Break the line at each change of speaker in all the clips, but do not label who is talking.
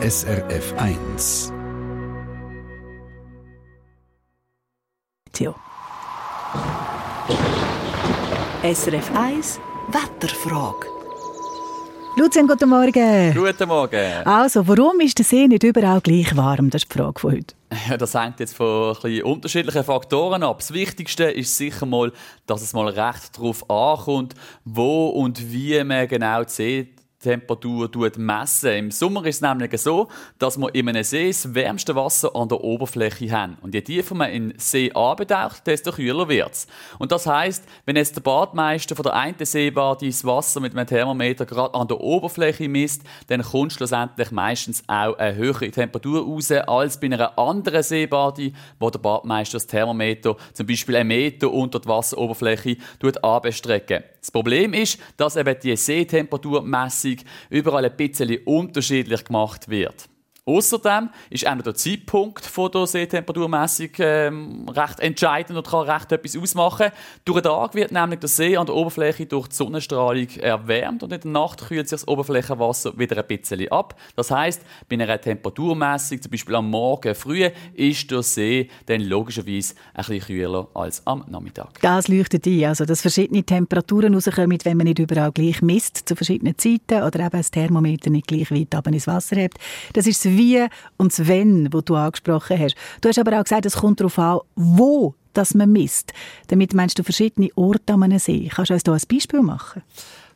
SRF 1.
Tja. SRF 1 Wetterfrage. Lucian, guten Morgen.
Guten Morgen.
Also, warum ist der See nicht überall gleich warm? Das ist die Frage von heute.
Ja, das hängt jetzt von ein unterschiedlichen Faktoren ab. Das Wichtigste ist sicher mal, dass es mal recht darauf ankommt, wo und wie man genau die See Temperatur messen. Im Sommer ist es nämlich so, dass wir in einem See das wärmste Wasser an der Oberfläche haben. Und je tiefer man in den See abtaucht, desto kühler wird es. Und das heißt, wenn jetzt der Badmeister von der einen Seebade das Wasser mit einem Thermometer gerade an der Oberfläche misst, dann kommt schlussendlich meistens auch eine höhere Temperatur raus als bei einer anderen Seebade, wo der Badmeister das Thermometer zum Beispiel einen Meter unter die Wasseroberfläche abstrecken. Das Problem ist, dass eben die Seetemperaturmessung überall ein bisschen unterschiedlich gemacht wird. Außerdem ist auch noch der Zeitpunkt von der Seetemperaturmessung ähm, recht entscheidend und kann recht etwas ausmachen. Durch den Tag wird nämlich der See an der Oberfläche durch die Sonnenstrahlung erwärmt und in der Nacht kühlt sich das Oberflächenwasser wieder ein bisschen ab. Das heißt, bei einer Temperaturmessung, zum Beispiel am Morgen früh, ist der See dann logischerweise ein bisschen kühler als am Nachmittag.
Das leuchtet ein, also dass verschiedene Temperaturen rauskommen, wenn man nicht überall gleich misst, zu verschiedenen Zeiten oder eben das Thermometer nicht gleich weit ab ins Wasser hebt. Das ist wie und das Wenn, wo du angesprochen hast. Du hast aber auch gesagt, es kommt darauf an, wo das man misst. Damit meinst du verschiedene Orte an einem See. Kannst du uns da ein Beispiel machen?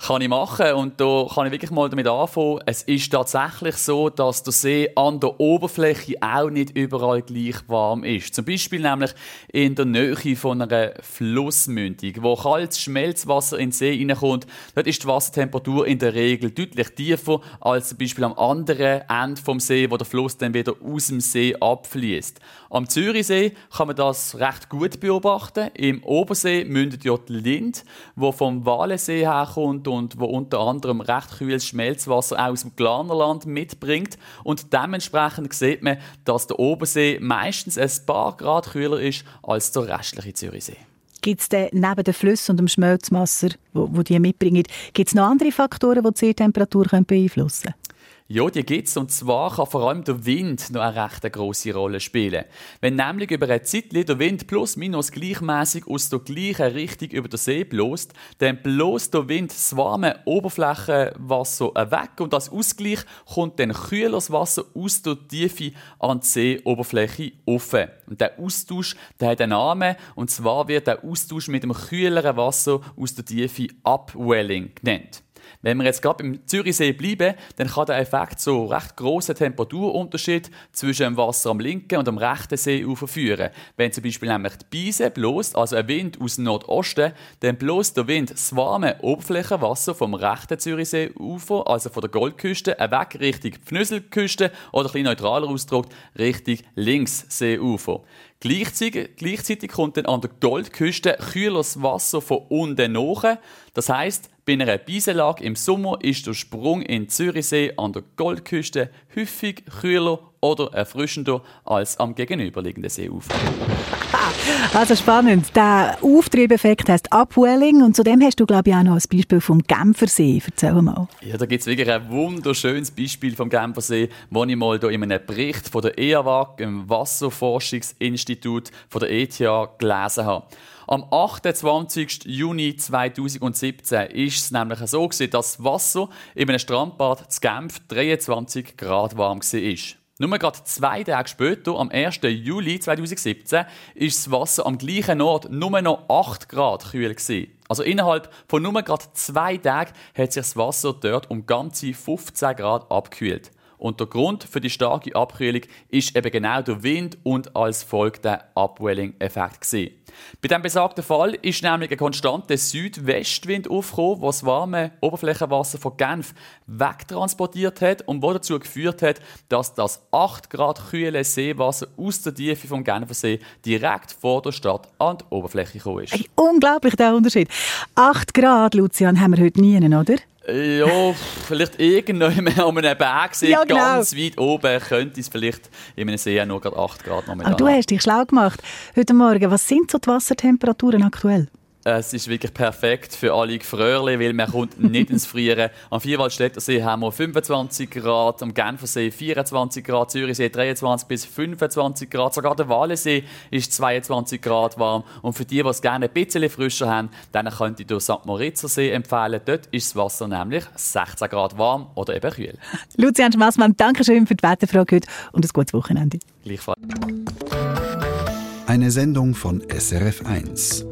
Kann ich machen. Und da kann ich wirklich mal damit anfangen. Es ist tatsächlich so, dass der See an der Oberfläche auch nicht überall gleich warm ist. Zum Beispiel nämlich in der Nähe von einer Flussmündung, wo kaltes Schmelzwasser in den See hineinkommt. Dort ist die Wassertemperatur in der Regel deutlich tiefer als zum Beispiel am anderen Ende vom See, wo der Fluss dann wieder aus dem See abfließt. Am Zürichsee kann man das recht gut beobachten. Im Obersee mündet ja die Lind, wo vom Walensee herkommt und wo unter anderem recht kühles Schmelzwasser aus dem Glanerland mitbringt. Und dementsprechend sieht man, dass der Obersee meistens ein paar Grad kühler ist als der restliche Zürichsee.
Gibt es neben den Flüssen und dem Schmelzwasser, wo, wo die mitbringen, gibt es noch andere Faktoren, die die Seetemperatur beeinflussen können?
Ja, die gibt es. Und zwar kann vor allem der Wind noch eine recht grosse Rolle spielen. Wenn nämlich über eine Zeit der Wind plus minus gleichmäßig aus der gleichen Richtung über den See bläst, dann bläst der Wind das warme Oberflächenwasser weg und als Ausgleich kommt dann kühleres Wasser aus der Tiefe an die Seeoberfläche auf. Und der Austausch der hat einen Namen und zwar wird der Austausch mit dem kühleren Wasser aus der Tiefe Upwelling genannt. Wenn wir jetzt gerade im Zürichsee bleiben, dann kann der Effekt so recht grossen Temperaturunterschied zwischen dem Wasser am linken und am rechten Seeufer führen. Wenn zum Beispiel nämlich die Beise bloßt, also ein Wind aus Nordosten, dann bloßt der Wind das warme Oberflächenwasser vom rechten Zürichseeufer, also von der Goldküste, weg Richtung Pfnüsselküste oder ein bisschen neutraler ausgedrückt, Richtung Linksseeufer. Gleichzeitig, gleichzeitig kommt dann an der Goldküste kühleres Wasser von unten nach. Das heißt, bei einer Beisenlage im Sommer ist der Sprung in Zürichsee an der Goldküste häufig kühler oder erfrischender als am gegenüberliegenden Seeufer.
Also spannend. Der Auftriebeffekt heißt Upwelling und zudem hast du glaube ich auch noch ein Beispiel vom Genfersee. Erzähl mal.
Ja, da gibt es wirklich ein wunderschönes Beispiel vom Genfersee, das ich mal in einem Bericht von der EAWAG, dem Wasserforschungsinstitut von der ETH, gelesen habe. Am 28. Juni 2017 ist es nämlich so dass das Wasser in einem Strandbad zu Genf 23 Grad warm war. Nur gerade zwei Tage später, am 1. Juli 2017, ist das Wasser am gleichen Ort nur noch 8 Grad kühl gewesen. Also innerhalb von nur gerade zwei Tagen hat sich das Wasser dort um ganze 15 Grad abgekühlt. Und der Grund für die starke Abkühlung ist eben genau der Wind und als Folge der Upwelling-Effekt. Bei diesem besagten Fall ist nämlich ein konstanter Südwestwind aufgekommen, der das warme Oberflächenwasser von Genf wegtransportiert hat und wo dazu geführt hat, dass das 8 Grad kühle Seewasser aus der Tiefe vom Genfersee direkt vor der Stadt an die Oberfläche gekommen ist.
Hey, unglaublich der Unterschied. 8 Grad, Lucian, haben wir heute nie, oder?
Ja, vielleicht irgendwann an einem Berg sehen, ja, genau. ganz weit oben, könnte es vielleicht in einem See nur gerade 8 Grad
momentan. Aber du hast dich schlau gemacht heute Morgen. Was sind so die Wassertemperaturen aktuell?
Es ist wirklich perfekt für alle Gefröhrli, weil man kommt nicht ins Frieren. Am Vierwaldstätter See haben wir 25 Grad, am Genfersee 24 Grad, Zürichsee 23 bis 25 Grad, sogar der Walensee ist 22 Grad warm. Und für die, die es gerne ein bisschen frischer haben, dann könnte ich durch St. Moritzer See empfehlen. Dort ist das Wasser nämlich 16 Grad warm oder eben kühl.
Lucian Schmassmann, danke schön für die Wetterfrage heute und ein gutes Wochenende.
Gleichfalls.
Eine Sendung von SRF1.